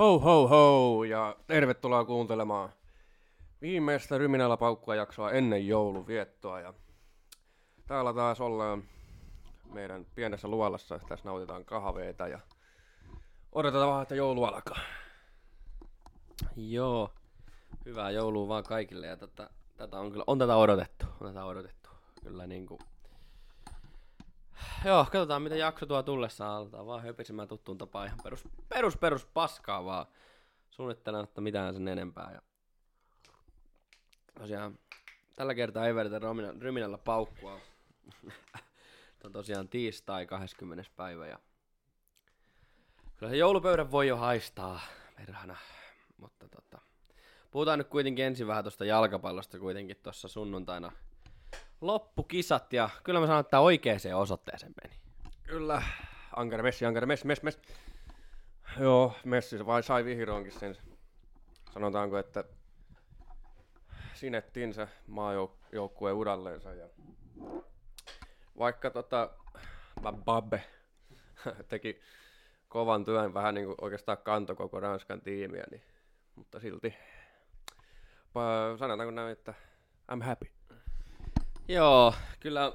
Ho ho ho ja tervetuloa kuuntelemaan viimeistä Ryminällä paukkua jaksoa ennen jouluviettoa. Ja täällä taas ollaan meidän pienessä luolassa. Tässä nautitaan kahveita ja odotetaan vaan, että joulu alkaa. Joo, hyvää joulua vaan kaikille ja tätä, tätä on kyllä, on tätä odotettu, on tätä odotettu. Kyllä niinku, Joo, katsotaan mitä jakso tuo tullessa aletaan vaan höpisemään tuttuun tapaan ihan perus, perus, perus paskaa vaan. Suunnittelematta mitään sen enempää. Ja tosiaan tällä kertaa ei vedetä Ryminällä paukkua. on tosiaan tiistai 20. päivä ja kyllä se joulupöydän voi jo haistaa verhana. Mutta tota, puhutaan nyt kuitenkin ensin vähän tuosta jalkapallosta kuitenkin tuossa sunnuntaina loppukisat ja kyllä mä sanon, että oikeaan osoitteeseen meni. Kyllä, Ankara Messi, Ankara Messi, Messi, Messi. Joo, Messi vai sai vihdoinkin sen. Sanotaanko, että sinettiin se maajoukkueen uralleensa. Ja vaikka tota, Babbe teki kovan työn, vähän niin kuin oikeastaan kanto koko Ranskan tiimiä, niin, mutta silti sanotaanko näin, että I'm happy. Joo, kyllä,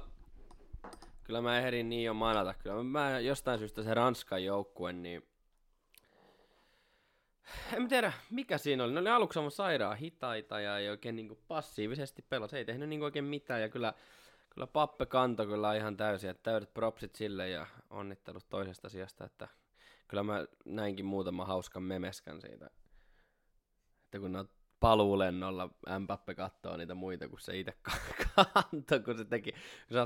kyllä mä ehdin niin jo manata. Kyllä mä jostain syystä se Ranskan joukkue, niin en tiedä, mikä siinä oli. Ne oli aluksi aivan sairaan hitaita ja ei oikein niin passiivisesti pelasi. Ei tehnyt niin oikein mitään ja kyllä, kyllä Pappe kanto kyllä ihan täysin. Että täydet propsit sille ja onnittelut toisesta sijasta. Että kyllä mä näinkin muutama hauskan memeskan siitä. Että kun ne on paluulennolla Mbappe kattoo niitä muita, kun se itse kantoi, kun se teki,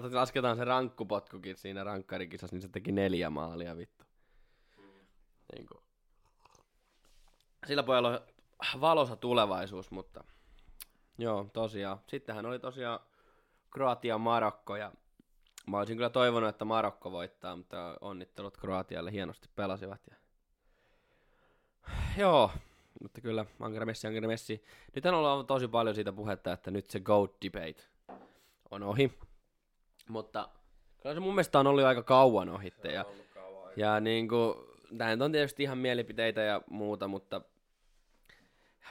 kun lasketaan se rankkupotkukin siinä rankkarikisassa, niin se teki neljä maalia vittu. Niin kuin. Sillä pojalla on valosa tulevaisuus, mutta joo, tosiaan. Sittenhän oli tosiaan Kroatia Marokko ja mä olisin kyllä toivonut, että Marokko voittaa, mutta onnittelut Kroatialle hienosti pelasivat. Ja... Joo, mutta kyllä, Ankara Messi, Ankara Messi. Nyt on ollut tosi paljon siitä puhetta, että nyt se GOAT debate on ohi. Mutta kyllä se mun mielestä on ollut aika kauan ohitte. Ja, kauan ja niin kuin, tämä on tietysti ihan mielipiteitä ja muuta, mutta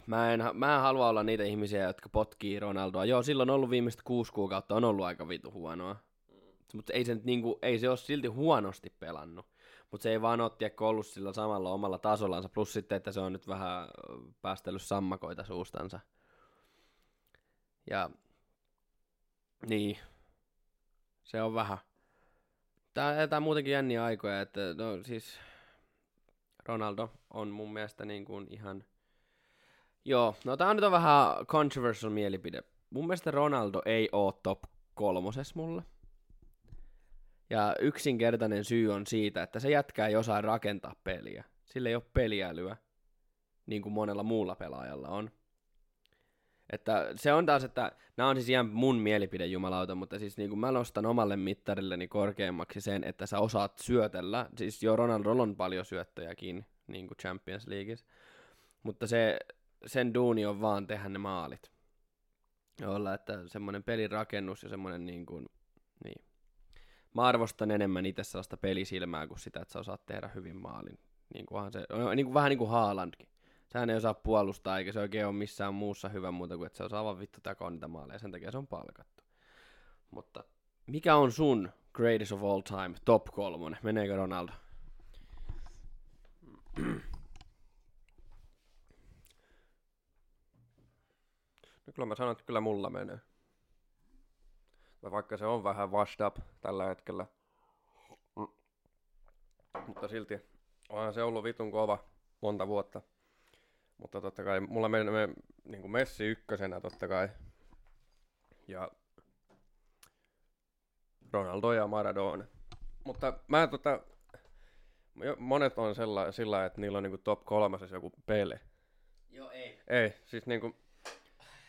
mä en, mä en halua olla niitä ihmisiä, jotka potkii Ronaldoa. Joo, silloin on ollut viimeiset kuusi kuukautta, on ollut aika vitu huonoa. Mm. Mutta ei se, niin kuin, ei se ole silti huonosti pelannut mutta se ei vaan ole tiedä, ollut sillä samalla omalla tasollansa, plus sitten, että se on nyt vähän päästellyt sammakoita suustansa. Ja niin, se on vähän. Tää muutenkin jänniä aikoja, että no siis Ronaldo on mun mielestä niin kuin ihan... Joo, no tää on nyt on vähän controversial mielipide. Mun mielestä Ronaldo ei oo top kolmoses mulle. Ja yksinkertainen syy on siitä, että se jätkää ei osaa rakentaa peliä. Sillä ei ole peliälyä, niin kuin monella muulla pelaajalla on. Että se on taas, että nämä on siis ihan mun mielipide jumalauta, mutta siis niin kuin mä nostan omalle mittarilleni korkeammaksi sen, että sä osaat syötellä. Siis jo Ronaldo on paljon syöttöjäkin, niin kuin Champions Leagueissa. Mutta se, sen duuni on vaan tehdä ne maalit. Ja olla, että semmoinen pelirakennus ja semmoinen niin kuin, niin, mä arvostan enemmän itse sellaista pelisilmää kuin sitä, että sä osaat tehdä hyvin maalin. Niin kuin se, niin kuin, vähän niin kuin Haalandkin. Sehän ei osaa puolustaa, eikä se oikein ole missään muussa hyvä muuta kuin, että se osaa vaan vittu takoa niitä maaleja, sen takia se on palkattu. Mutta mikä on sun greatest of all time, top kolmonen? Meneekö Ronaldo? No kyllä mä sanon, että kyllä mulla menee vaikka se on vähän washed up tällä hetkellä. Mm. Mutta silti onhan se ollut vitun kova monta vuotta. Mutta totta kai mulla menee me, niin kuin Messi ykkösenä totta kai. Ja Ronaldo ja Maradona. Mutta mä tota, monet on sella, sillä että niillä on niinku top kolmasessa joku pele. Joo, ei. Ei, siis niinku,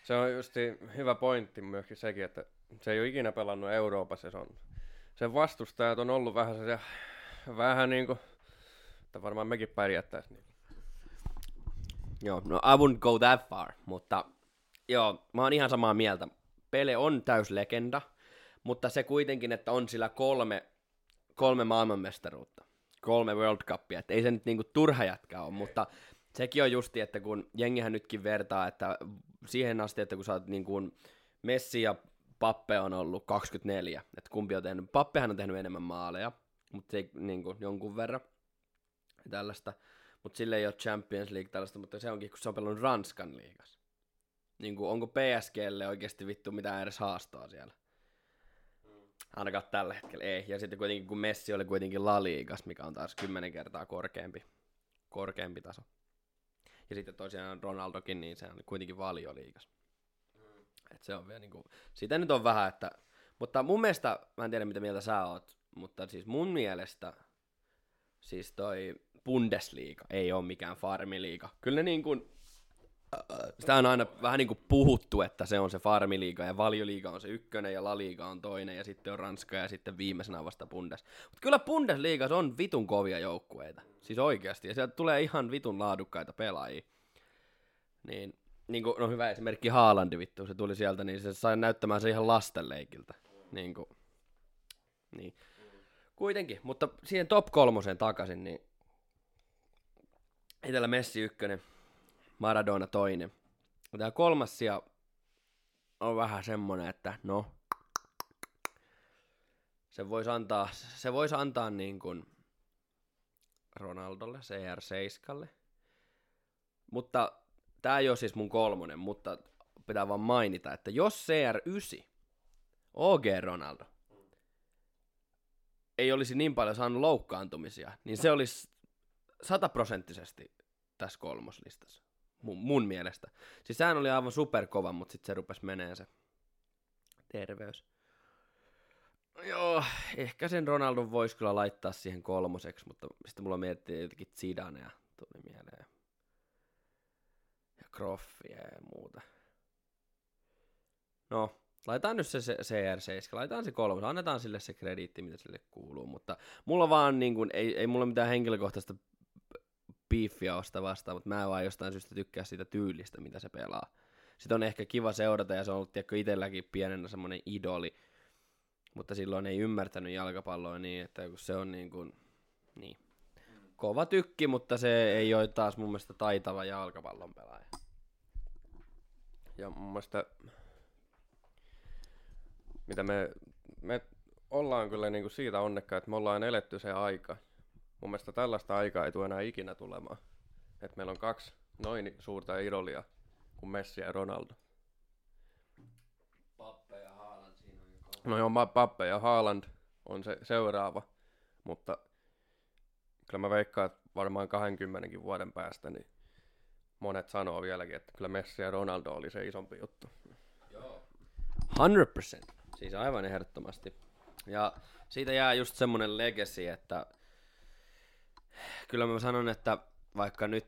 se on just hyvä pointti myöskin sekin, että se ei ole ikinä pelannut Euroopassa. Se on, sen vastustajat on ollut vähän se, vähän niin kuin, että varmaan mekin pärjättäisiin. Niin. Joo, no I wouldn't go that far, mutta joo, mä oon ihan samaa mieltä. Pele on täys legenda, mutta se kuitenkin, että on sillä kolme, kolme maailmanmestaruutta, kolme World Cupia, että ei se nyt niinku turha jätkä ole, mutta sekin on justi, että kun jengihän nytkin vertaa, että siihen asti, että kun sä oot niin kuin Messi ja Pappe on ollut 24, että kumpi on tehnyt, Pappehan on tehnyt enemmän maaleja, mutta se niin kuin, jonkun verran tällaista, mutta sille ei ole Champions League tällaista, mutta se onkin, kun se on pelannut Ranskan liigassa. Niin kuin, onko PSGlle oikeasti vittu mitään edes haastaa siellä? Ainakaan tällä hetkellä ei. Ja sitten kuitenkin, kun Messi oli kuitenkin La Ligas, mikä on taas kymmenen kertaa korkeampi, korkeampi taso. Ja sitten tosiaan Ronaldokin, niin se on kuitenkin valioliigas. Et se on vielä niinku, sitä nyt on vähän, että, mutta mun mielestä, mä en tiedä mitä mieltä sä oot, mutta siis mun mielestä, siis toi Bundesliga ei ole mikään farmiliiga. Kyllä ne niin kuin, sitä on aina vähän niin kuin puhuttu, että se on se farmiliiga ja valioliiga on se ykkönen ja laliiga on toinen ja sitten on Ranska ja sitten viimeisenä vasta Bundes. Mutta kyllä Bundesliigassa on vitun kovia joukkueita, siis oikeasti, ja sieltä tulee ihan vitun laadukkaita pelaajia. Niin, niin kuin, no hyvä esimerkki Haalandi vittu, se tuli sieltä, niin se sai näyttämään se ihan lastenleikiltä. Niin kuin, niin. Kuitenkin, mutta siihen top kolmoseen takaisin, niin Itellä Messi ykkönen, Maradona toinen. Tämä kolmas sija on vähän semmonen, että no, se voisi antaa, se voisi antaa niin kuin Ronaldolle, CR7. Mutta tämä ei ole siis mun kolmonen, mutta pitää vaan mainita, että jos CR9, OG Ronaldo, ei olisi niin paljon saanut loukkaantumisia, niin se olisi sataprosenttisesti tässä kolmoslistassa. Mun, mun mielestä. Siis sehän oli aivan superkova, mutta sitten se rupesi menee se terveys. Joo, ehkä sen Ronaldon voisi kyllä laittaa siihen kolmoseksi, mutta sitten mulla miettii jotenkin Zidanea tuli mieleen. Kroffia ja muuta. No, laitetaan nyt se CR7, laitetaan se kolmas, annetaan sille se krediitti, mitä sille kuuluu, mutta mulla vaan niin kuin, ei, ei mulla mitään henkilökohtaista beefia osta vastaan, mutta mä vaan jostain syystä tykkää siitä tyylistä, mitä se pelaa. Sitten on ehkä kiva seurata ja se on ollut tiedätkö, itselläkin pienenä semmoinen idoli, mutta silloin ei ymmärtänyt jalkapalloa niin, että kun se on niin kuin, niin, kova tykki, mutta se ei ole taas mun mielestä taitava jalkapallon pelaaja. Ja mun mielestä, mitä me, me ollaan kyllä niinku siitä onnekkaita, että me ollaan eletty se aika, mun mielestä tällaista aikaa ei tule enää ikinä tulemaan. Että meillä on kaksi noin suurta idolia kuin Messi ja Ronaldo. Pappe ja Haaland siinä on jo No joo, Pappe ja Haaland on se seuraava, mutta kyllä mä veikkaan, että varmaan 20 vuoden päästä niin monet sanoo vieläkin, että kyllä Messi ja Ronaldo oli se isompi juttu. Joo. 100%. Siis aivan ehdottomasti. Ja siitä jää just semmonen legacy, että kyllä mä sanon, että vaikka nyt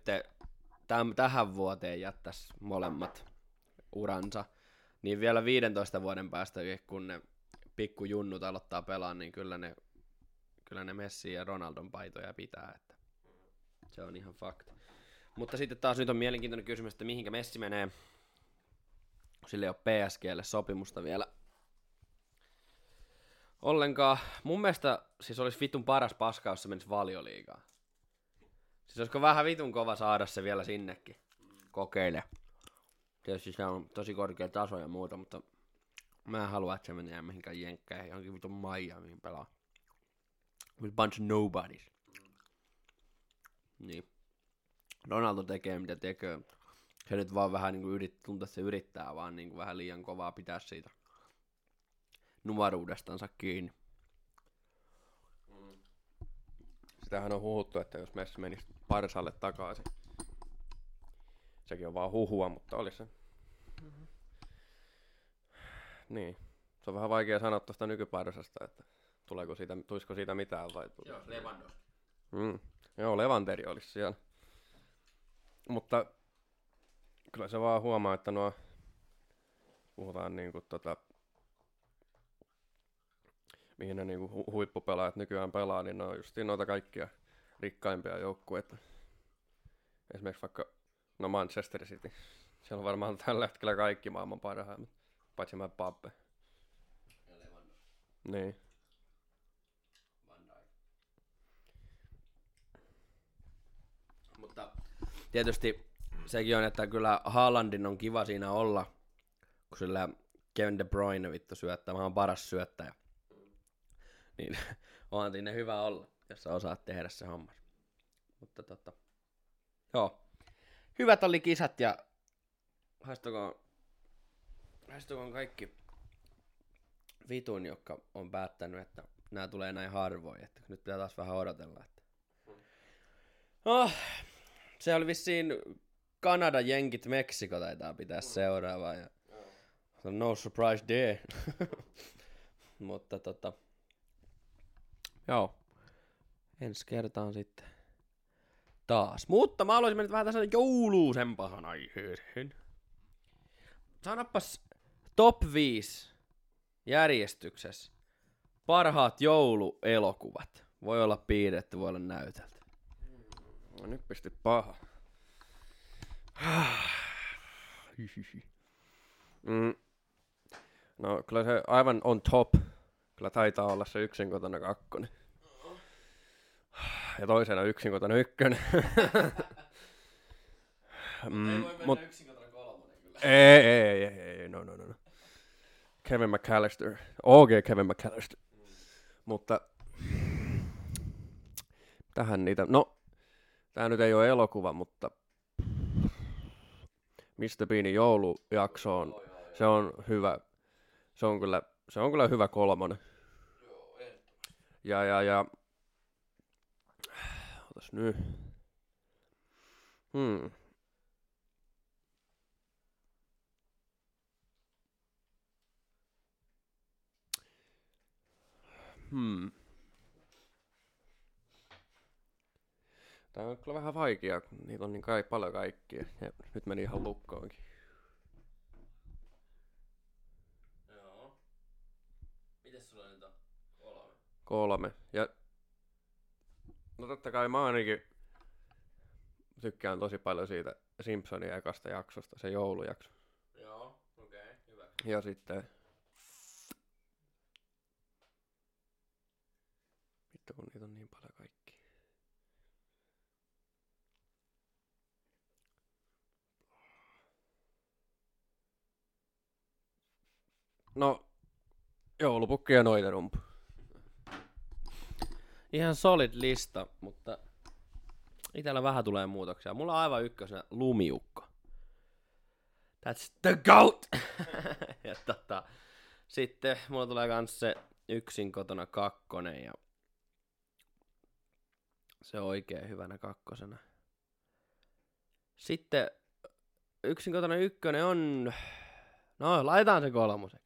täm, tähän vuoteen jättäisi molemmat uransa, niin vielä 15 vuoden päästä, kun ne pikkujunnut aloittaa pelaa, niin kyllä ne, kyllä ne Messi ja Ronaldon paitoja pitää, että se on ihan fakta. Mutta sitten taas nyt on mielenkiintoinen kysymys, että mihinkä Messi menee, kun sille ei ole PSGlle sopimusta vielä ollenkaan. Mun mielestä siis olisi vitun paras paska, jos se menisi valioliigaan. Siis olisiko vähän vitun kova saada se vielä sinnekin. Kokeile. Tietysti se on tosi korkea taso ja muuta, mutta mä en halua, että se menee mihinkään jenkkeihin, johonkin vitun mihin pelaa. With bunch of nobodies. Niin. Ronaldo tekee mitä tekee. Se nyt vaan vähän niinku yrit, tuntuu, että se yrittää vaan niinku vähän liian kovaa pitää siitä nuoruudestansa kiinni. Sitähän on huhuttu, että jos Messi menisi Parsalle takaisin. Sekin on vaan huhua, mutta olisi se. Mm-hmm. Niin. Se on vähän vaikea sanoa tuosta nykyparsasta, että tuleeko siitä, tulisiko siitä mitään vai. Joo, Lewandowski. Mm. Joo, Levanteri olisi siellä. Mutta kyllä se vaan huomaa, että nuo puhutaan niinku tota mihin ne niinku hu- huippupelaajat nykyään pelaa, niin ne on just noita kaikkia rikkaimpia joukkueita. Esimerkiksi vaikka no Manchester City. Siellä on varmaan tällä hetkellä kaikki maailman parhaimmat, paitsi mä Pappe. Ja Lewandowski. Niin. Van Dijk. Mutta tietysti sekin on, että kyllä Haalandin on kiva siinä olla, kun sillä Kevin De Bruyne vittu syöttää, oon paras syöttäjä. Niin onhan siinä hyvä olla, jos sä osaat tehdä se hommas. Mutta tota, joo. Hyvät oli kisat ja haistukoon, haistukoon kaikki vitun, jotka on päättänyt, että nämä tulee näin harvoin, että nyt pitää taas vähän odotella. Että... Oh, se oli vissiin Kanada, Jenkit, Meksiko taitaa pitää seuraava ja no surprise there. Mutta tota, joo, ensi kertaan sitten taas. Mutta mä haluaisin mennä vähän tässä jouluusempahan aiheeseen. Sanopas top 5 järjestyksessä parhaat jouluelokuvat. Voi olla piirretty, voi olla näytelty. No nyt pisti paha. Mm. No kyllä se aivan on top. Kyllä taitaa olla se yksin kotona kakkonen. Ja toisena yksin kotona ykkönen. mm, mut, ei, ei, ei, ei, no, no, no. no. Kevin McAllister. OG Kevin McAllister. Mutta tähän niitä, no, tää nyt ei ole elokuva, mutta Mr. Beanin joulujakso on, se on hyvä, se on kyllä, se on kyllä hyvä kolmonen. Ja, ja, ja, otas nyt. Hmm. Hmm. Tää on kyllä vähän vaikea, kun niitä on niin kai paljon kaikkia. Ja nyt meni ihan lukkoonkin. Joo. Mites sulla nyt on? Kolme. Kolme. Ja no totta kai mä ainakin tykkään tosi paljon siitä Simpsonin ekasta jaksosta, se joulujakso. Joo, okei, okay, hyvä. Ja sitten... Vittu kun niitä on niin paljon kaikki. No, joulupukki ja noiterumpu. Ihan solid lista, mutta itellä vähän tulee muutoksia. Mulla on aivan ykkösenä lumiukko. That's the goat! ja tota, sitten mulla tulee kans se yksin kotona kakkonen ja se on oikein hyvänä kakkosena. Sitten yksin kotona ykkönen on, no laitetaan se kolmoseksi.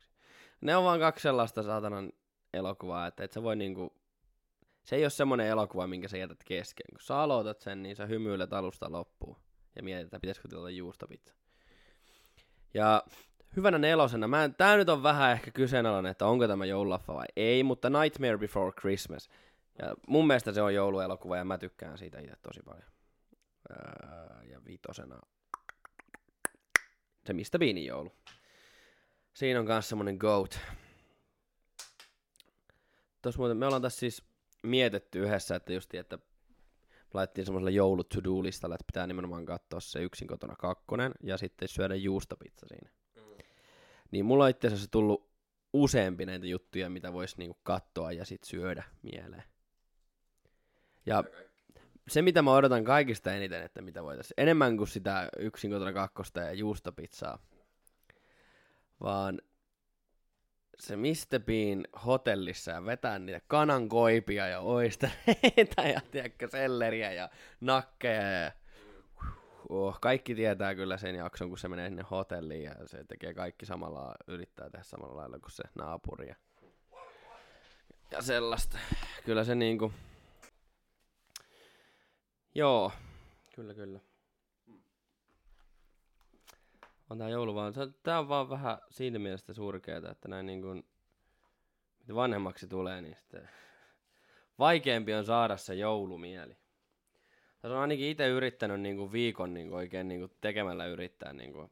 Ne on vaan kaksi sellaista saatanan elokuvaa, että et sä voi niinku, se ei ole semmonen elokuva, minkä sä jätät kesken. Kun sä aloitat sen, niin sä hymyilet alusta loppuun ja mietit, että pitäisikö tilata juustopizza. Ja hyvänä nelosena, mä tää nyt on vähän ehkä kyseenalainen, että onko tämä joululaffa vai ei, mutta Nightmare Before Christmas. Ja mun mielestä se on jouluelokuva ja mä tykkään siitä itse tosi paljon. Öö, ja vitosena se Mistä Beanin joulu. Siinä on myös semmonen goat. Tuossa muuten, me ollaan tässä siis mietitty yhdessä, että justi, että laitettiin semmoiselle joulu to do listalle, että pitää nimenomaan katsoa se yksin kotona kakkonen ja sitten syödä juustopizza siinä. Mm. Niin mulla on itse asiassa tullut useampi näitä juttuja, mitä voisi niinku katsoa ja sitten syödä mieleen. Ja se, mitä mä odotan kaikista eniten, että mitä voitaisiin, enemmän kuin sitä yksin kotona kakkosta ja juustopizzaa, vaan se Mr. Bean hotellissa ja vetää niitä kanankoipia ja oistereita ja tiedätkö, selleriä ja nakkeja ja oh, kaikki tietää kyllä sen jakson, kun se menee sinne hotelliin ja se tekee kaikki samalla, yrittää tehdä samalla lailla kuin se naapuri ja, ja sellaista. Kyllä se niinku, joo, kyllä kyllä. On tää joulu vaan, se- tää on vaan vähän siinä mielessä surkeeta, että näin niin kuin, mitä vanhemmaksi tulee, niin sitten vaikeampi on saada se joulumieli. Tässä on ainakin itse yrittänyt niin kuin viikon niin kuin oikein niin kuin tekemällä yrittää niin kuin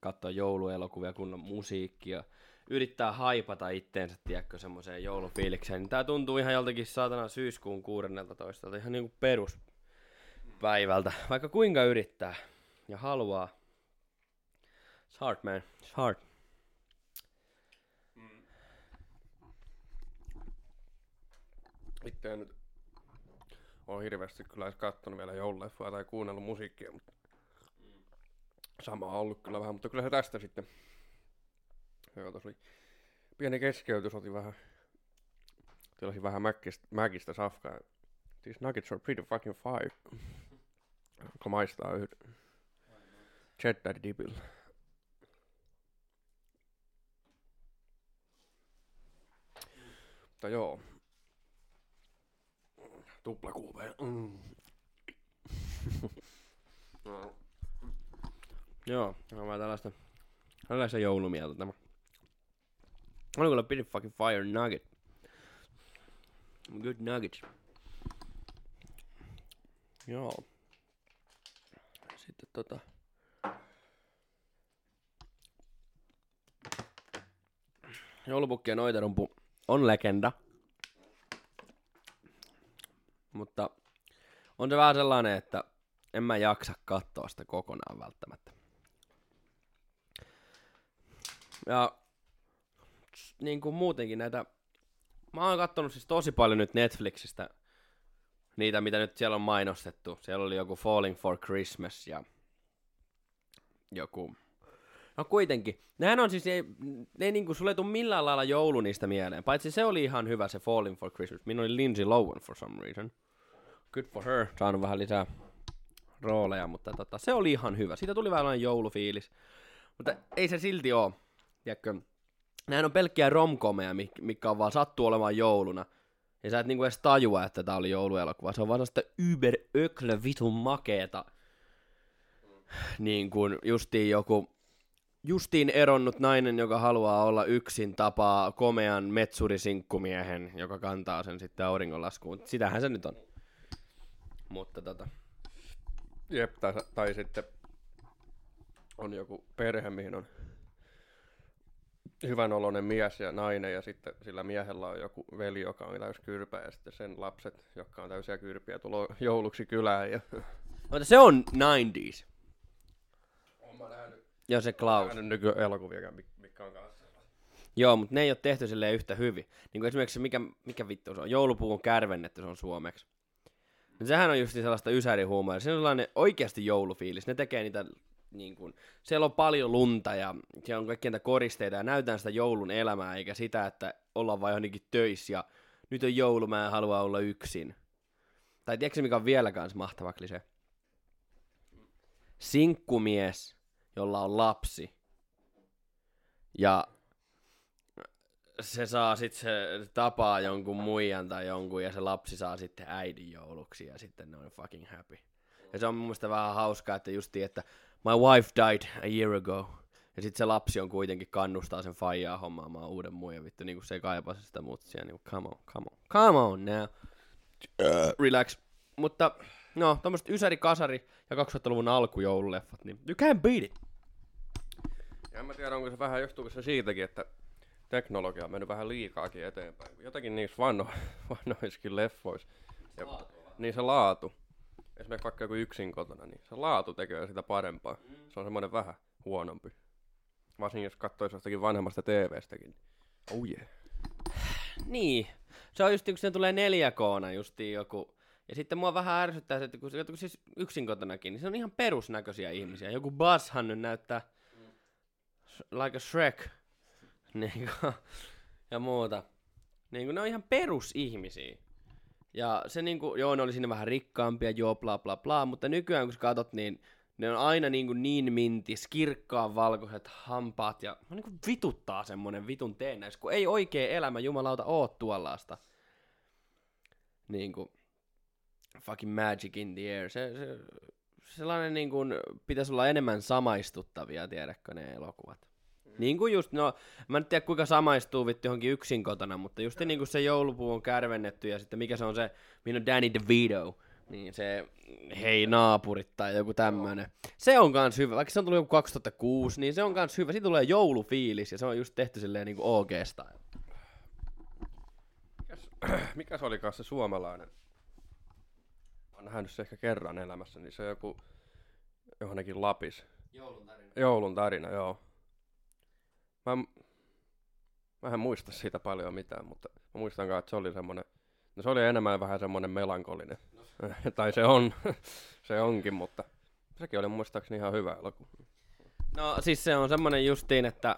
katsoa jouluelokuvia, kunnon musiikkia, yrittää haipata itteensä, tiedätkö, semmoiseen joulufiilikseen. Niin tää tuntuu ihan joltakin saatana syyskuun 16. ihan niin kuin perus päivältä, vaikka kuinka yrittää ja haluaa. It's hard, man. It's hard. Itse en nyt ole hirveästi kyllä edes kattonut vielä joululeffoja tai kuunnellut musiikkia, mutta sama on ollut kyllä vähän, mutta kyllä se tästä sitten. Joo, tosi pieni keskeytys, otin vähän, tilasin vähän mäkistä, mäkistä safkaa. These nuggets are pretty fucking fire. Onko maistaa yhden cheddar dipillä? Mutta joo. Tupla QV. Mm. no. Joo, on vähän tällaista, tällaista joulumieltä tämä. On kyllä pretty fucking fire nugget. Good nuggets. Joo. Sitten tota... Joulupukki ja noiterumpu on legenda. Mutta on se vähän sellainen, että en mä jaksa katsoa sitä kokonaan välttämättä. Ja niin kuin muutenkin näitä, mä oon kattonut siis tosi paljon nyt Netflixistä niitä, mitä nyt siellä on mainostettu. Siellä oli joku Falling for Christmas ja joku... No kuitenkin. Nehän on siis, ei, ne ei niinku, sulle tule millään lailla joulu niistä mieleen. Paitsi se oli ihan hyvä se Falling for Christmas. Minun oli Lindsay Lohan for some reason. Good for her. Saanut vähän lisää rooleja, mutta tota, se oli ihan hyvä. Siitä tuli vähän joulufiilis. Mutta ei se silti oo. Tiedätkö, Nämähän on pelkkiä romkomeja, mikä on vaan sattuu olemaan jouluna. Ja sä et niinku edes tajua, että tää oli jouluelokuva. Se on vaan sitä yber öklö vitun makeeta. Niin kuin justiin joku justiin eronnut nainen, joka haluaa olla yksin, tapaa komean metsurisinkkumiehen, joka kantaa sen sitten auringonlaskuun. Sitähän se nyt on. Mutta tota... Jep, tai, tai sitten on joku perhe, mihin on hyvän oloinen mies ja nainen ja sitten sillä miehellä on joku veli, joka on täys kyrpä ja sitten sen lapset, jotka on täysiä kyrpiä, tulee jouluksi kylään. Ja... Mutta se on 90s. Olen nähnyt, ja se Klaus. nähnyt nykyelokuvia, mikä on kanssa. Joo, mutta ne ei ole tehty silleen yhtä hyvin. Niin kuin esimerkiksi se, mikä, mikä vittu se on, joulupuun kärvennetty, se on suomeksi. No sehän on just sellaista ysärihuumoa. Se on sellainen oikeasti joulufiilis. Ne tekee niitä niin kuin, siellä on paljon lunta ja siellä on kaikkia niitä koristeita ja näytään sitä joulun elämää, eikä sitä, että ollaan vain johonkin töissä ja nyt on joulu, mä en halua olla yksin. Tai tiedätkö mikä on vielä kans mahtava klise? Sinkkumies, jolla on lapsi. Ja se saa sitten se tapaa jonkun muijan tai jonkun ja se lapsi saa sitten äidin jouluksi ja sitten ne on fucking happy. Ja se on mun mielestä vähän hauskaa, että justi, että my wife died a year ago. Ja sitten se lapsi on kuitenkin kannustaa sen faijaa hommaamaan uuden muijan vittu, niinku se ei kaipaa sitä muuta siellä, niinku come on, come on, come on now. Uh, relax. Mutta no, tommoset Ysäri, Kasari ja 2000-luvun alkujoululeffat, niin you can't beat it. En mä tiedä, onko se vähän, johtuuko se siitäkin, että teknologia on mennyt vähän liikaakin eteenpäin. Jotakin niissä vanno, vanhoissakin leffoissa. Ja, niin se laatu esimerkiksi vaikka joku yksin kotona, niin se laatu tekee sitä parempaa. Mm. Se on semmoinen vähän huonompi. Varsinkin jos katsoisi jostakin vanhemmasta TV-stäkin. Oh yeah. Niin. Se on just kun se tulee 4K justiin joku. Ja sitten mua vähän ärsyttää se, että kun, kun siis yksin kotonakin, niin se on ihan perusnäköisiä ihmisiä. Joku Buzzhan nyt näyttää. Like a Shrek. Niin, ja muuta. Niin kuin ne on ihan perusihmisiä. Ja se niinku, joo, ne oli siinä vähän rikkaampia, joo, bla bla bla, mutta nykyään kun sä katot, niin ne on aina niinku niin mintis, kirkkaan valkoiset hampaat ja no niinku vituttaa semmonen vitun teennäis, kun ei oikee elämä jumalauta oo tuollaista. Niinku, fucking magic in the air. Se, se, sellainen niinku, pitäisi olla enemmän samaistuttavia, tiedätkö ne elokuvat. Niin kuin just, no, mä en tiedä kuinka samaistuu vittu johonkin yksin kotona, mutta just niin kuin se joulupuu on kärvennetty ja sitten mikä se on se, minun Danny DeVito, niin se hei naapurit tai joku tämmönen. Se on kans hyvä, vaikka se on tullut joku 2006, niin se on kans hyvä. Siitä tulee joulufiilis ja se on just tehty silleen niinku OG-style. Mikäs, mikä se oli se suomalainen on nähnyt se ehkä kerran elämässä, niin se on joku johonkin Lapis. Joulun tarina. Joulun tarina, joo. Mä, mä en muista siitä paljon mitään, mutta mä muistan että se oli semmonen, no se oli enemmän vähän semmonen melankolinen. tai se on, se onkin, mutta sekin oli muistaakseni ihan hyvä elokuva. No siis se on semmonen justiin, että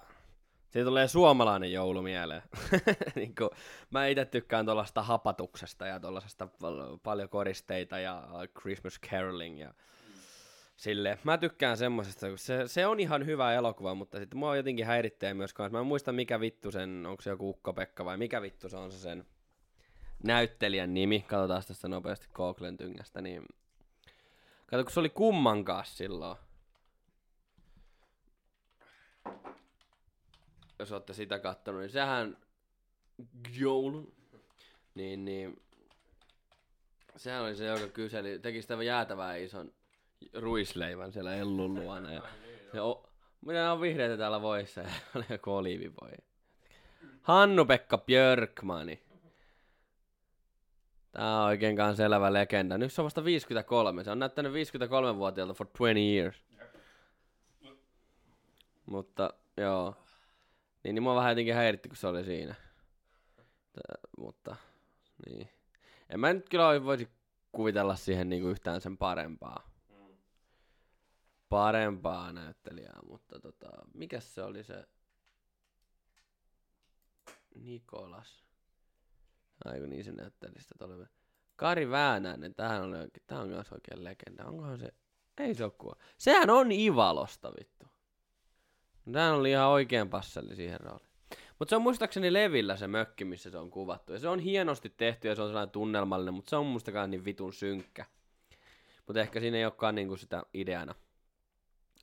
siitä tulee suomalainen joulu mieleen. niin kuin, mä itse tykkään tuollaista hapatuksesta ja tuollaisesta pal- paljon koristeita ja Christmas caroling ja sille. Mä tykkään semmosesta, se, se on ihan hyvä elokuva, mutta sitten mua jotenkin häiritsee myös kanssa. Mä en muista mikä vittu sen, onko se joku Ukko-Pekka vai mikä vittu se on se sen näyttelijän nimi. Katsotaan tästä nopeasti Googlen tyngästä, niin Kato, kun se oli kumman kanssa silloin. Jos olette sitä kattonut, niin sehän joulun, niin, niin sehän oli se, joka kyseli, teki sitä jäätävää ison ruisleivän siellä Ellun luona. Ja, ja o, mitä on vihreitä täällä voissa? Ja oli joku oliivivoi. Hannu-Pekka Björkmani. Tää on oikein kans elävä legenda. Nyt se on vasta 53. Se on näyttänyt 53-vuotiaalta for 20 years. Mutta joo. Niin, niin mua vähän jotenkin häiritti, kun se oli siinä. Tää, mutta niin. En mä nyt kyllä oi- voisi kuvitella siihen niinku yhtään sen parempaa. Parempaa näyttelijää, mutta tota, mikä se oli se Nikolas? Aiku niin se näytteli sitä tuli. Kari Väänänen, tämähän on oikein, on myös oikein legenda. Onkohan se, ei se kuva. Sehän on Ivalosta vittu. Tää oli ihan oikein passelli siihen rooliin. Mutta se on muistaakseni Levillä se mökki, missä se on kuvattu. Ja se on hienosti tehty ja se on sellainen tunnelmallinen, mutta se on mustakaan niin vitun synkkä. Mutta ehkä siinä ei olekaan niinku sitä ideana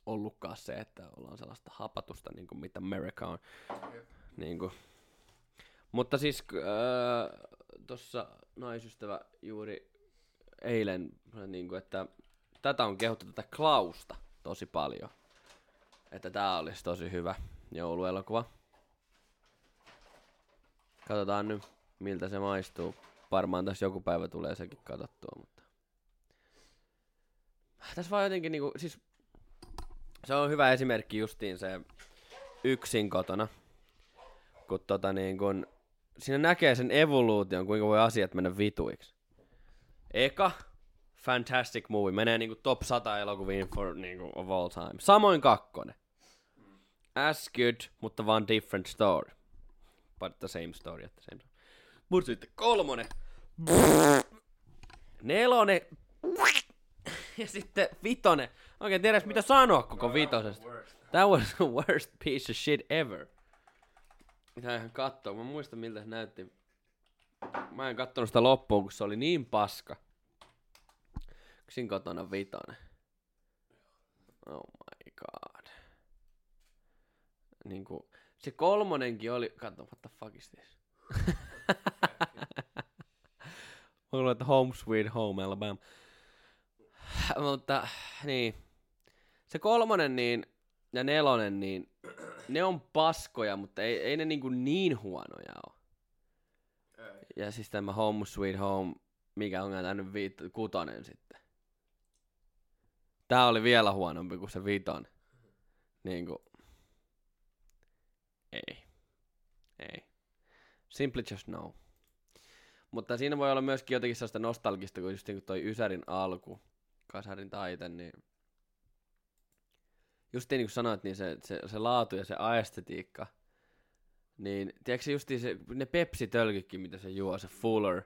ollutkaan se, että ollaan sellaista hapatusta, niin kuin mitä America on. Niin kuin. Mutta siis äh, tuossa naisystävä juuri eilen, niin kuin, että tätä on kehuttu tätä Klausta tosi paljon. Että tää olisi tosi hyvä jouluelokuva. Katsotaan nyt, miltä se maistuu. Varmaan tässä joku päivä tulee sekin katsottua, mutta... Tässä vaan jotenkin niinku, siis... Se on hyvä esimerkki justiin se yksin kotona. Kun tota niin kun... Siinä näkee sen evoluution, kuinka voi asiat mennä vituiksi. Eka, fantastic movie. Menee niinku top 100 elokuviin for niinku of all time. Samoin kakkonen. As good, mutta vaan different story. But the same story at the same time. Mut sitten kolmonen. Nelonen. Ja sitten vitonen. Oikein tiedä mitä sanoa koko vitosesta. That was the worst piece of shit ever. Mitä ihan kattoo. Mä muistan miltä se näytti. Mä en kattonut sitä loppuun, kun se oli niin paska. Yksin kotona vitonen. Oh my god. Niinku, se kolmonenkin oli, katso, what the fuck is this? Mä luulen, että Home Sweet Home Alabama. Mutta, niin. Se kolmonen niin, ja nelonen niin, ne on paskoja, mutta ei, ei ne niinku niin huonoja ole. Ja siis tämä Home Sweet Home, mikä on tämä nyt viit- kutonen sitten. Tää oli vielä huonompi kuin se viton. Niinku. Ei. Ei. Simply just no. Mutta siinä voi olla myöskin jotenkin sellaista nostalgista, kun just niin kuin toi Ysärin alku, Kasarin taite, niin just niin kuin sanoit, niin se, se, se laatu ja se aestetiikka, niin tiedätkö justiin se, ne pepsitölkytkin, mitä se juo, se Fuller,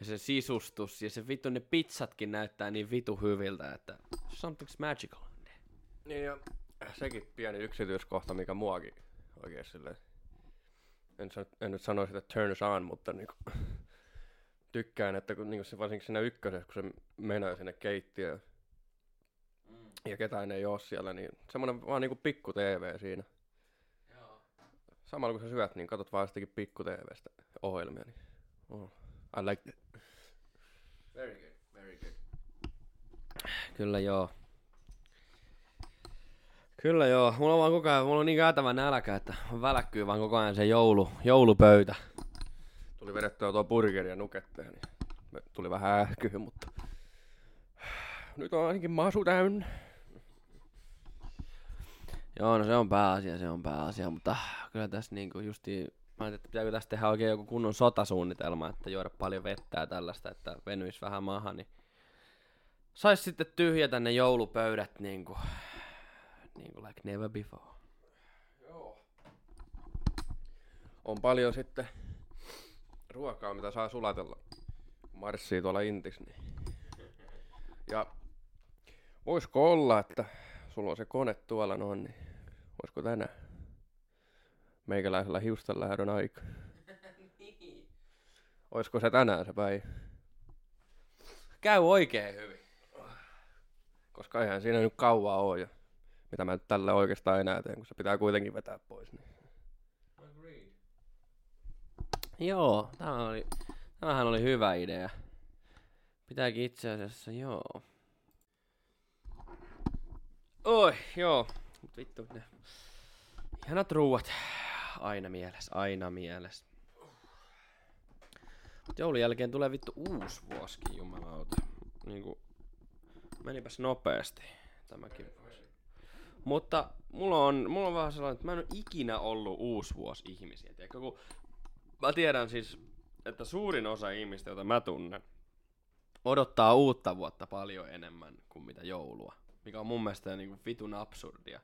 ja se sisustus, ja se vittu, ne pizzatkin näyttää niin vitu hyviltä, että something's magical. Niin ja sekin pieni yksityiskohta, mikä muakin oikein silleen, en, en nyt sanoisi, että turns on, mutta niinku, tykkään, että kun niinku se, varsinkin siinä ykkösessä, kun se menee sinne keittiöön ja ketään ei oo siellä, niin semmoinen vaan niinku pikku TV siinä. Samalla kun sä syöt, niin katsot vaan sitäkin pikku TVstä ohjelmia, niin oh, I like it. Very good, very good. Kyllä joo. Kyllä joo. Mulla on vaan koko ajan, mulla on niin käytävä nälkä, että väläkkyy vaan koko ajan se joulu, joulupöytä. Tuli vedettyä tuo burgeri ja nuketteen, niin me- tuli vähän ähkyä, mutta nyt on ainakin masu täynnä. Joo, no se on pääasia, se on pääasia, mutta kyllä tässä niinku justi, mä ajattelin, että pitääkö tästä tehdä oikein joku kunnon sotasuunnitelma, että juoda paljon vettä ja tällaista, että venyisi vähän maahan, niin sais sitten tyhjätä ne joulupöydät niinku, niinku like never before. Joo. On paljon sitten ruokaa, mitä saa sulatella, kun marssii tuolla intis. Niin. Ja voisiko olla, että sulla on se kone tuolla noin, niin voisiko tänään meikäläisellä hiusten lähdön aika? Olisiko se tänään se päivä? Käy oikein hyvin. Koska eihän siinä nyt kauaa ole. Ja mitä mä nyt tällä oikeastaan enää teen, kun se pitää kuitenkin vetää pois. Niin. Joo, tämä oli, tämähän oli hyvä idea. Pitääkin itse asiassa, joo. Oi, joo. Mut vittu, ne ihanat ruuat. Aina mielessä, aina mielessä. Mut joulun jälkeen tulee vittu uusi vuosikin, jumalauta. Niinku, menipäs nopeasti tämäkin vuosi. Mutta mulla on, mulla on vähän sellainen, että mä en ole ikinä ollut uusi vuosi ihmisiä. Tiedätkö, kun mä tiedän siis, että suurin osa ihmistä, joita mä tunnen, odottaa uutta vuotta paljon enemmän kuin mitä joulua. Mikä on mun mielestä niinku vitun absurdia.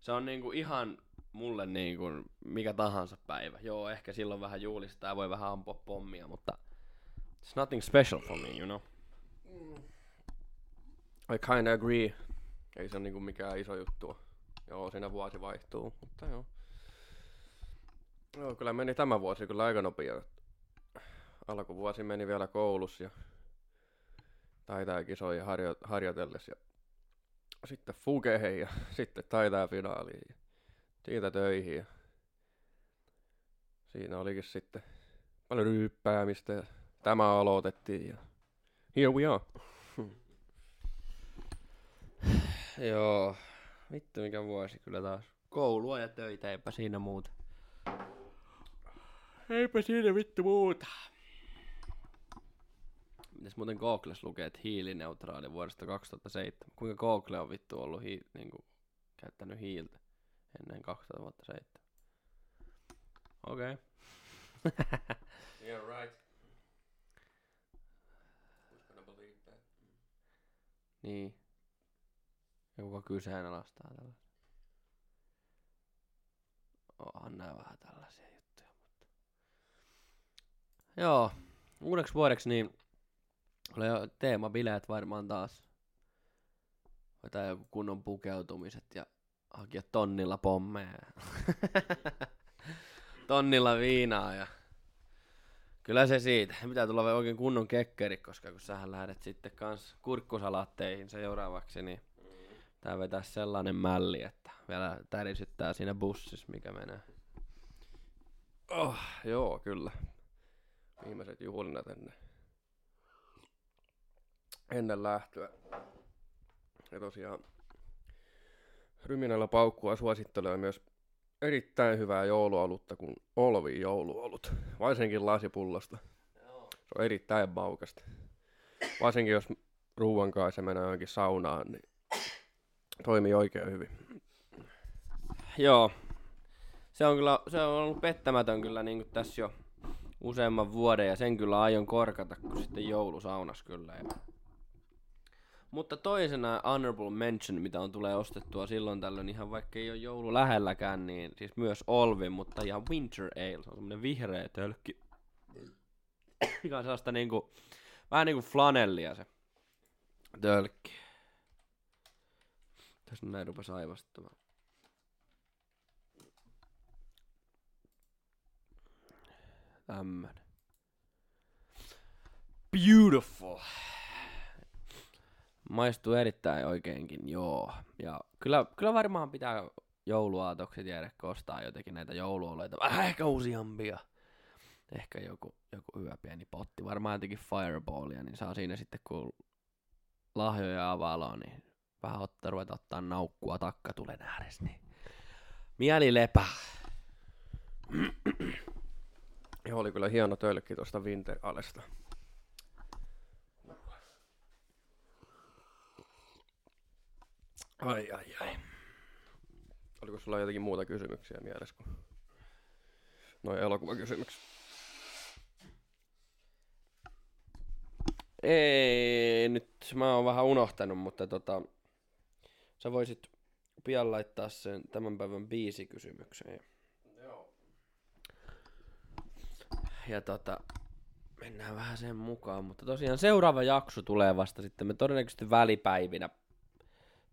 Se on niinku ihan mulle niinku mikä tahansa päivä. Joo, ehkä silloin vähän juulista ja voi vähän ampua pommia, mutta it's nothing special for me, you know. I kinda agree. Ei se ole niinku mikään iso juttu. Joo, siinä vuosi vaihtuu, mutta joo. Joo, kyllä meni tämä vuosi kyllä aika nopea. Alkuvuosi meni vielä koulussa ja taitaa kisoja harjo- harjoitellessa ja sitten fukeihin ja sitten taitaa finaaliin ja siitä töihin ja siinä olikin sitten paljon ryyppäämistä ja tämä aloitettiin ja here we are. Joo. Vittu mikä vuosi kyllä taas. Koulua ja töitä, eipä siinä muuta. Eipä siinä vittu muuta. Mitäs muuten Googles lukee, että hiilineutraali vuodesta 2007? Kuinka Google on vittu ollut hi- niinku, käyttänyt hiiltä ennen 2007? Okei. Okay. Yeah, right. Who's gonna believe that? niin. Ja kuka kyseenalaistaa tällaisia? Onhan nää vähän tällaisia. Joo, uudeksi vuodeksi niin oli jo teemabileet varmaan taas. Vetää joku kunnon pukeutumiset ja hakia tonnilla pommeja. tonnilla viinaa ja Kyllä se siitä. Pitää tulla vielä oikein kunnon kekkeri, koska kun sähän lähdet sitten kans kurkkusalaatteihin seuraavaksi, niin tää vetää sellainen mälli, että vielä tärisyttää siinä bussissa, mikä menee. Oh, joo, kyllä. Viimeiset juhlinnat ennen, ennen lähtöä. Ja tosiaan Ryminällä paukkua suosittelee myös erittäin hyvää jouluolutta kuin Olvi jouluolut. Varsinkin lasipullosta. Se on erittäin maukasta. Varsinkin jos ruuan kanssa menee johonkin saunaan, niin toimii oikein hyvin. Joo. Se on kyllä, se on ollut pettämätön kyllä niin tässä jo useamman vuoden ja sen kyllä aion korkata, kun sitten joulusaunas kyllä. Ja... Mutta toisena honorable mention, mitä on tulee ostettua silloin tällöin, ihan vaikka ei ole joulu lähelläkään, niin siis myös Olvi, mutta ihan Winter Ale, se on semmonen vihreä tölkki. Mikä on sellaista niinku, vähän niinku flanellia se tölkki. Tässä näin rupes aivastumaan. Tämmönen. Beautiful. Maistuu erittäin oikeinkin, joo. Ja kyllä, kyllä varmaan pitää jouluaatoksi tiedä ostaa jotenkin näitä jouluoleita. Vähän ehkä useampia. Ehkä joku, joku hyvä pieni potti. Varmaan jotenkin fireballia, niin saa siinä sitten kun lahjoja avaa niin vähän ottaa, ruveta ottaa naukkua takkatulen ääressä, niin mieli lepää. Joo, oli kyllä hieno tölkki tuosta Winter Alesta. Ai ai ai. Oliko sulla jotakin muuta kysymyksiä mielessä kuin noin elokuvakysymyksiä? Ei, nyt mä oon vähän unohtanut, mutta tota, sä voisit pian laittaa sen tämän päivän biisi kysymykseen. Joo. Ja tota, mennään vähän sen mukaan, mutta tosiaan seuraava jakso tulee vasta sitten. Me todennäköisesti välipäivinä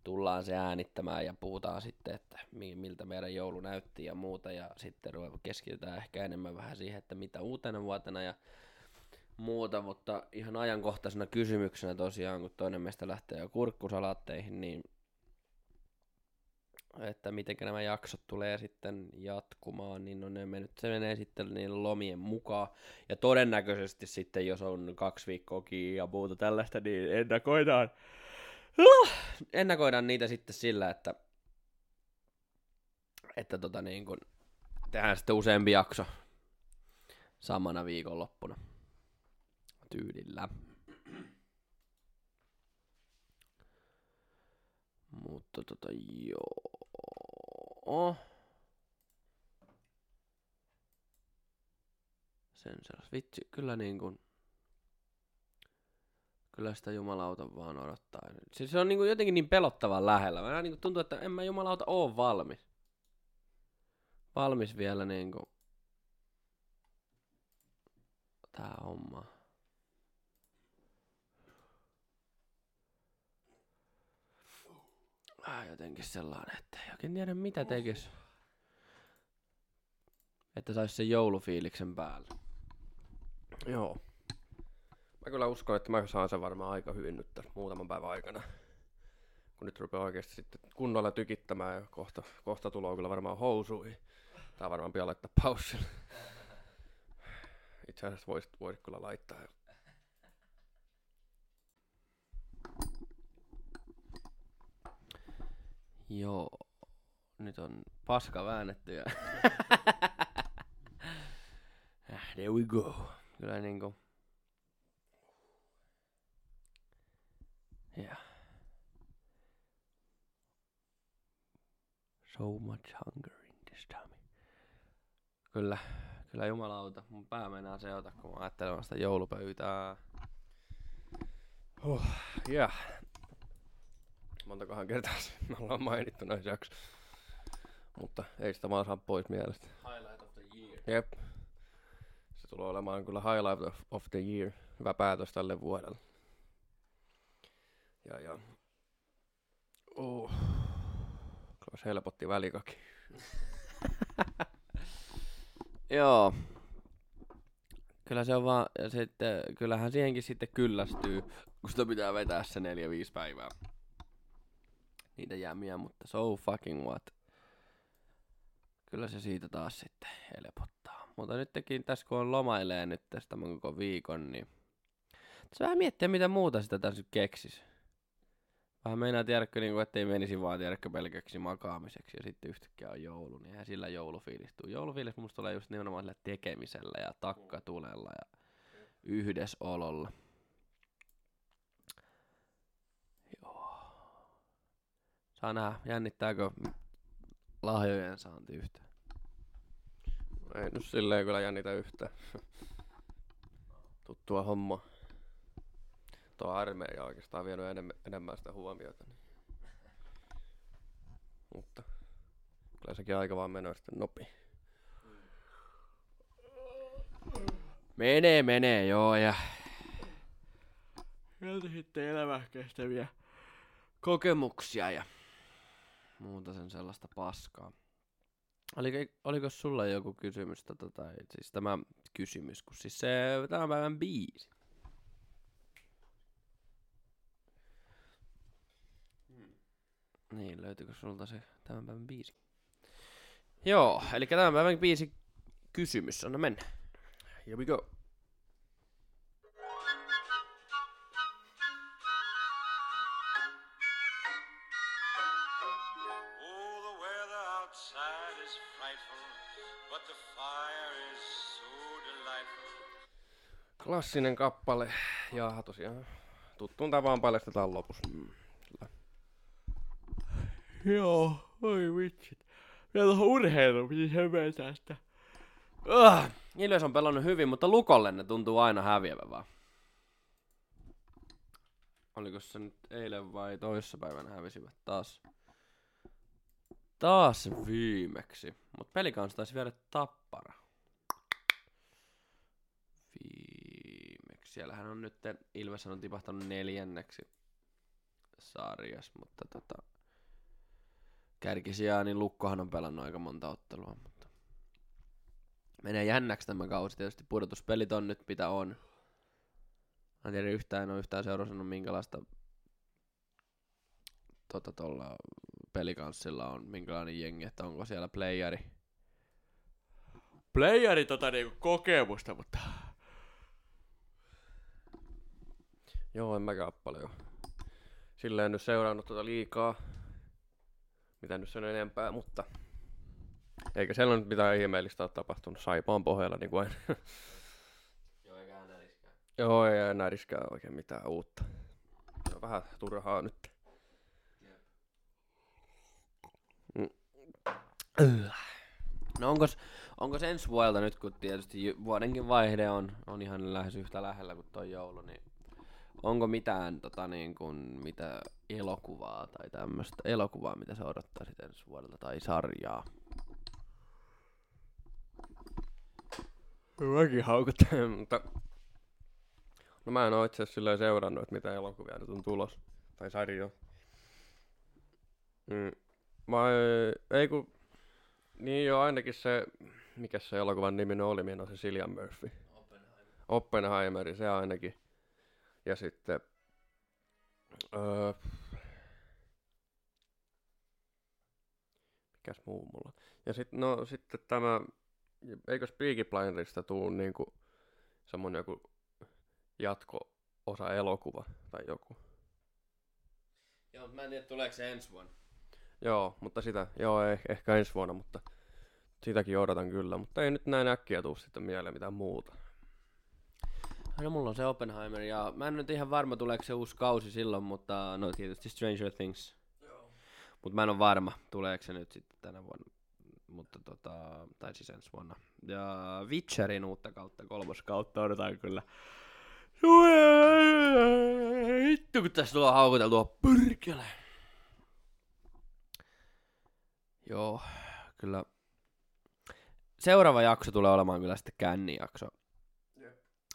tullaan se äänittämään ja puhutaan sitten, että mi- miltä meidän joulu näytti ja muuta. Ja sitten keskitytään ehkä enemmän vähän siihen, että mitä uutena vuotena ja muuta. Mutta ihan ajankohtaisena kysymyksenä tosiaan, kun toinen meistä lähtee jo kurkkusalaatteihin, niin että miten nämä jaksot tulee sitten jatkumaan, niin no ne mennyt, se menee sitten niiden lomien mukaan. Ja todennäköisesti sitten, jos on kaksi viikkoa kiinni ja muuta tällaista, niin ennakoidaan, ennakoidaan niitä sitten sillä, että, että tota niin kun, tehdään sitten useampi jakso samana viikonloppuna tyylillä. Mutta tota joo. Sen sellaista. Vitsi, kyllä niin kuin, kyllä sitä jumalauta vaan odottaa. Siis se on niin kuin jotenkin niin pelottavan lähellä. Mä niin kuin tuntuu, että en mä jumalauta oo valmis. Valmis vielä niin kuin tää homma. Ah, jotenkin sellainen, että ei oikein tiedä mitä tekis. Että sais sen joulufiiliksen päälle. Joo. Mä kyllä uskon, että mä saan sen varmaan aika hyvin nyt tässä muutaman päivän aikana. Kun nyt rupeaa oikeasti sitten kunnolla tykittämään ja kohta, kohta tulee kyllä varmaan housuihin. Tää varmaan pian laittaa paussille. Itse asiassa voisit, voisit kyllä laittaa. Joo. Nyt on paska väännetty ja... Ah, There we go. Kyllä niinku... Yeah. So much hunger in this tummy. Kyllä, kyllä jumalauta. Mun pää meinaa seota, kun mä ajattelen sitä joulupöytää. Huh, yeah. Montakohan kertaa se me ollaan mainittu näissä jaksoissa. Mutta ei sitä vaan saa pois mielestä. Highlight of the year. Jep. Se tulee olemaan kyllä highlight of, of the year. Hyvä päätös tälle vuodelle. Ja ja. Oh. Se helpotti välikaki. Joo. Kyllä se on vaan, ja sitten, kyllähän siihenkin sitten kyllästyy, kun sitä pitää vetää se neljä viisi päivää. Niitä jämiä, mutta so fucking what. Kyllä se siitä taas sitten helpottaa. Mutta nytkin tässä kun on lomailee nyt tästä tämän koko viikon, niin tässä vähän miettiä mitä muuta sitä tässä nyt keksis. Vähän meinaa tiedäkö, niin kuin, ettei menisi vaan tiedäkö pelkäksi makaamiseksi ja sitten yhtäkkiä on joulu, niin eihän sillä joulufiilis tuu. Joulufiilis musta tulee just nimenomaan sillä tekemisellä ja takkatulella ja yhdessäololla. Joo. Saa nähdä, jännittääkö lahjojen saanti yhtään. Ei nyt silleen kyllä jännitä yhtään. Tuttua homma. Tuo armeija oikeastaan vienyt enemmän, enemmän sitä huomiota. Niin. Mutta kyllä sekin aika vaan menee sitten nopi. Menee, menee, joo, ja... Sieltä sitten elämä kestäviä kokemuksia ja muuta sen sellaista paskaa. Oliko, oliko sulla joku kysymys, tota, tai siis tämä kysymys, kun siis se tämän päivän biisi? Niin, löytyykö sulta se tämän päivän biisi? Joo, eli tämän päivän biisi kysymys, anna mennä. Here we go. Oh, the weather outside is frightful, but the fire is so delightful. Klassinen kappale. Ja tosiaan tuttuun tapaan paljastetaan lopussa. Mm, kyllä. Joo, oi vitsit. Vielä tuohon urheiluun piti hövetä, että... Uh, Ilves on pelannut hyvin, mutta Lukolle ne tuntuu aina häviävän vaan. Oliko se nyt eilen vai toissapäivänä hävisivät taas? Taas viimeksi. Mut pelikans taisi viedä tappara. Viimeksi. Siellähän on nyt, Ilves on tipahtanut neljänneksi sarjas, mutta tota, kärkisijaa, niin Lukkohan on pelannut aika monta ottelua, mutta menee jännäksi tämä kausi. Tietysti pudotuspelit on nyt mitä on. Mä en tiedä yhtään, en ole yhtään seurannut minkälaista tota, tuolla pelikanssilla on, minkälainen jengi, että onko siellä playeri. Playeri tota niinku kokemusta, mutta Joo, en mäkään paljon. Silleen nyt seurannut tota liikaa. Mitä nyt sen enempää, mutta... Eikä siellä nyt mitään ihmeellistä ole tapahtunut. Saipaan pohjalla niin kuin aina. Joo, eikä näriskään. Joo, ei enää riskää oikein mitään uutta. Se on vähän turhaa nyt. No onkos, onkos ensi vuodelta nyt, kun tietysti vuodenkin vaihde on, on ihan lähes yhtä lähellä kuin toi joulu, niin onko mitään tota niin kuin, mitä elokuvaa tai tämmöistä elokuvaa, mitä sä odottaisit ensi vuodelta tai sarjaa? Mäkin haukut, mutta... No mä en oo itse asiassa seurannut, että mitä elokuvia nyt on tulos. Tai sarjo. Mm. Mä, ei kun... Niin jo ainakin se... Mikä se elokuvan nimi nyt oli, minä se Cillian Murphy. Oppenheimeri, se ainakin. Ja sitten... Öö, mikäs muu mulla? Ja sitten, no sitten tämä... Eikös Peaky Blinderista tuu niinku semmonen joku jatko-osa elokuva tai joku? Joo, mä en tiedä, tuleeko se ensi vuonna. Joo, mutta sitä, joo, ei, ehkä ensi vuonna, mutta sitäkin odotan kyllä, mutta ei nyt näin äkkiä tuu sitten mieleen mitään muuta. No mulla on se Oppenheimer ja mä en nyt ihan varma tuleeko se uusi kausi silloin, mutta no tietysti Stranger Things. Mutta mä en ole varma, tuleeko se nyt sitten tänä vuonna. Mutta tota, tai siis ensi vuonna. Ja Witcherin uutta kautta, kolmos kautta odotan kyllä. Hittu kun tässä tulee haukuteltua pyrkele. Joo, kyllä. Seuraava jakso tulee olemaan kyllä sitten kännijakso.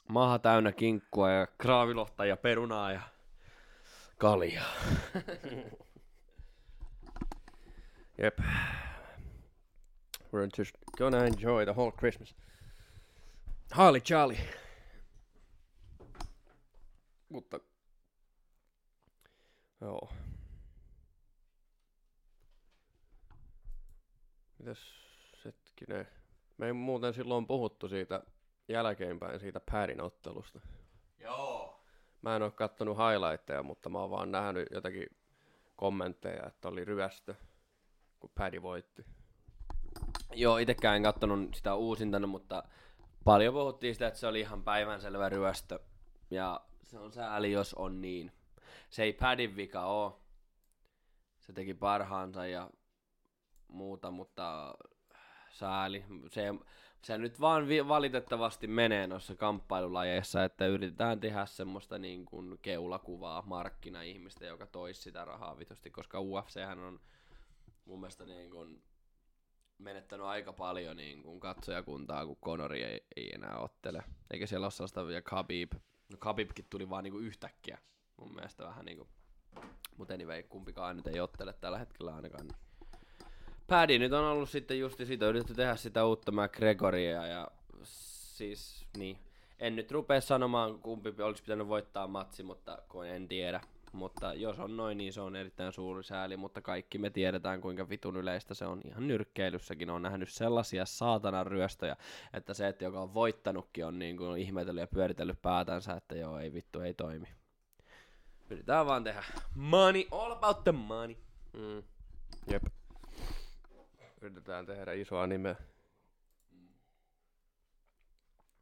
Maha täynnä kinkkua ja kraavilohta ja perunaa ja kaljaa. Jep. We're just gonna enjoy the whole Christmas. Harley Charlie. Mutta... Joo. Mitäs hetkinen? Me ei muuten silloin puhuttu siitä jälkeenpäin siitä Pärin ottelusta. Joo. Mä en oo kattonut highlightteja, mutta mä oon vaan nähnyt jotakin kommentteja, että oli ryöstö, kun Paddy voitti. Joo, itekään en kattonut sitä uusintana, mutta paljon puhuttiin sitä, että se oli ihan päivänselvä ryöstö. Ja se on sääli, jos on niin. Se ei Padin vika oo. Se teki parhaansa ja muuta, mutta sääli. Se, se nyt vaan vi- valitettavasti menee noissa kamppailulajeissa, että yritetään tehdä semmoista niin kuin keulakuvaa markkina-ihmistä, joka toisi sitä rahaa vitusti, koska UFChän on mun mielestä niin kuin menettänyt aika paljon niin kuin katsojakuntaa, kun Conori ei, ei enää ottele. Eikä siellä ole sellaista, ja Khabib. No Khabibkin tuli vaan niin kuin yhtäkkiä. Mun mielestä vähän niin kuin, mutta anyway, kumpikaan nyt ei ottele tällä hetkellä ainakaan. Niin. Paddy nyt on ollut sitten justi siitä, yritetty tehdä sitä uutta McGregoria ja siis niin. En nyt rupea sanomaan kumpi olisi pitänyt voittaa matsi, mutta kun en tiedä. Mutta jos on noin, niin se on erittäin suuri sääli, mutta kaikki me tiedetään kuinka vitun yleistä se on. Ihan nyrkkeilyssäkin on nähnyt sellaisia saatanan ryöstöjä, että se, että joka on voittanutkin, on niin kuin ihmetellyt ja pyöritellyt päätänsä, että joo, ei vittu, ei toimi. Yritetään vaan tehdä money, all about the money. Mm. Jep yritetään tehdä isoa nimeä.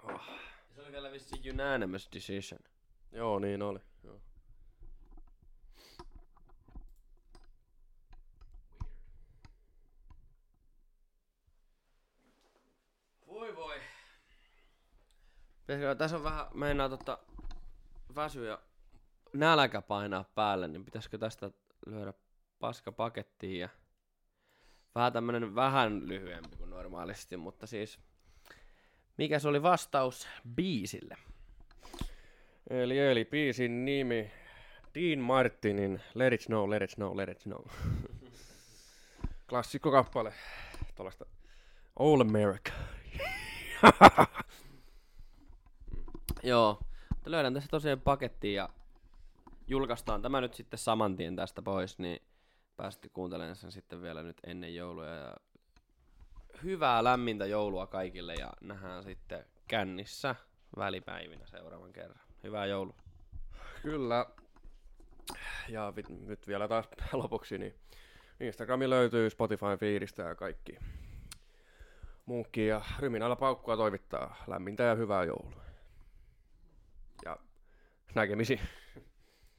Oh. Ah. Se oli vielä vissi unanimous decision. Joo, niin oli. Joo. Voi voi. Pitäisikö, tässä on vähän, meinaa tota, väsy ja nälkä painaa päälle, niin pitäisikö tästä lyödä paska pakettiin ja vähän tämmönen vähän lyhyempi kuin normaalisti, mutta siis mikä se oli vastaus biisille? Eli, eli biisin nimi Dean Martinin Let It Snow, Let It Snow, Let It Snow. Klassikko kappale. Tuollaista All America. Joo, löydän tässä tosiaan pakettiin ja julkaistaan tämä nyt sitten saman tien tästä pois, niin pääsette kuuntelemaan sen sitten vielä nyt ennen joulua. Ja hyvää lämmintä joulua kaikille ja nähdään sitten kännissä välipäivinä seuraavan kerran. Hyvää joulua. Kyllä. Ja nyt vielä taas lopuksi, niin Instagrami löytyy Spotify fiilistä ja kaikki muukki. Ja Ryminällä paukkua toivittaa lämmintä ja hyvää joulua. Ja näkemisiin.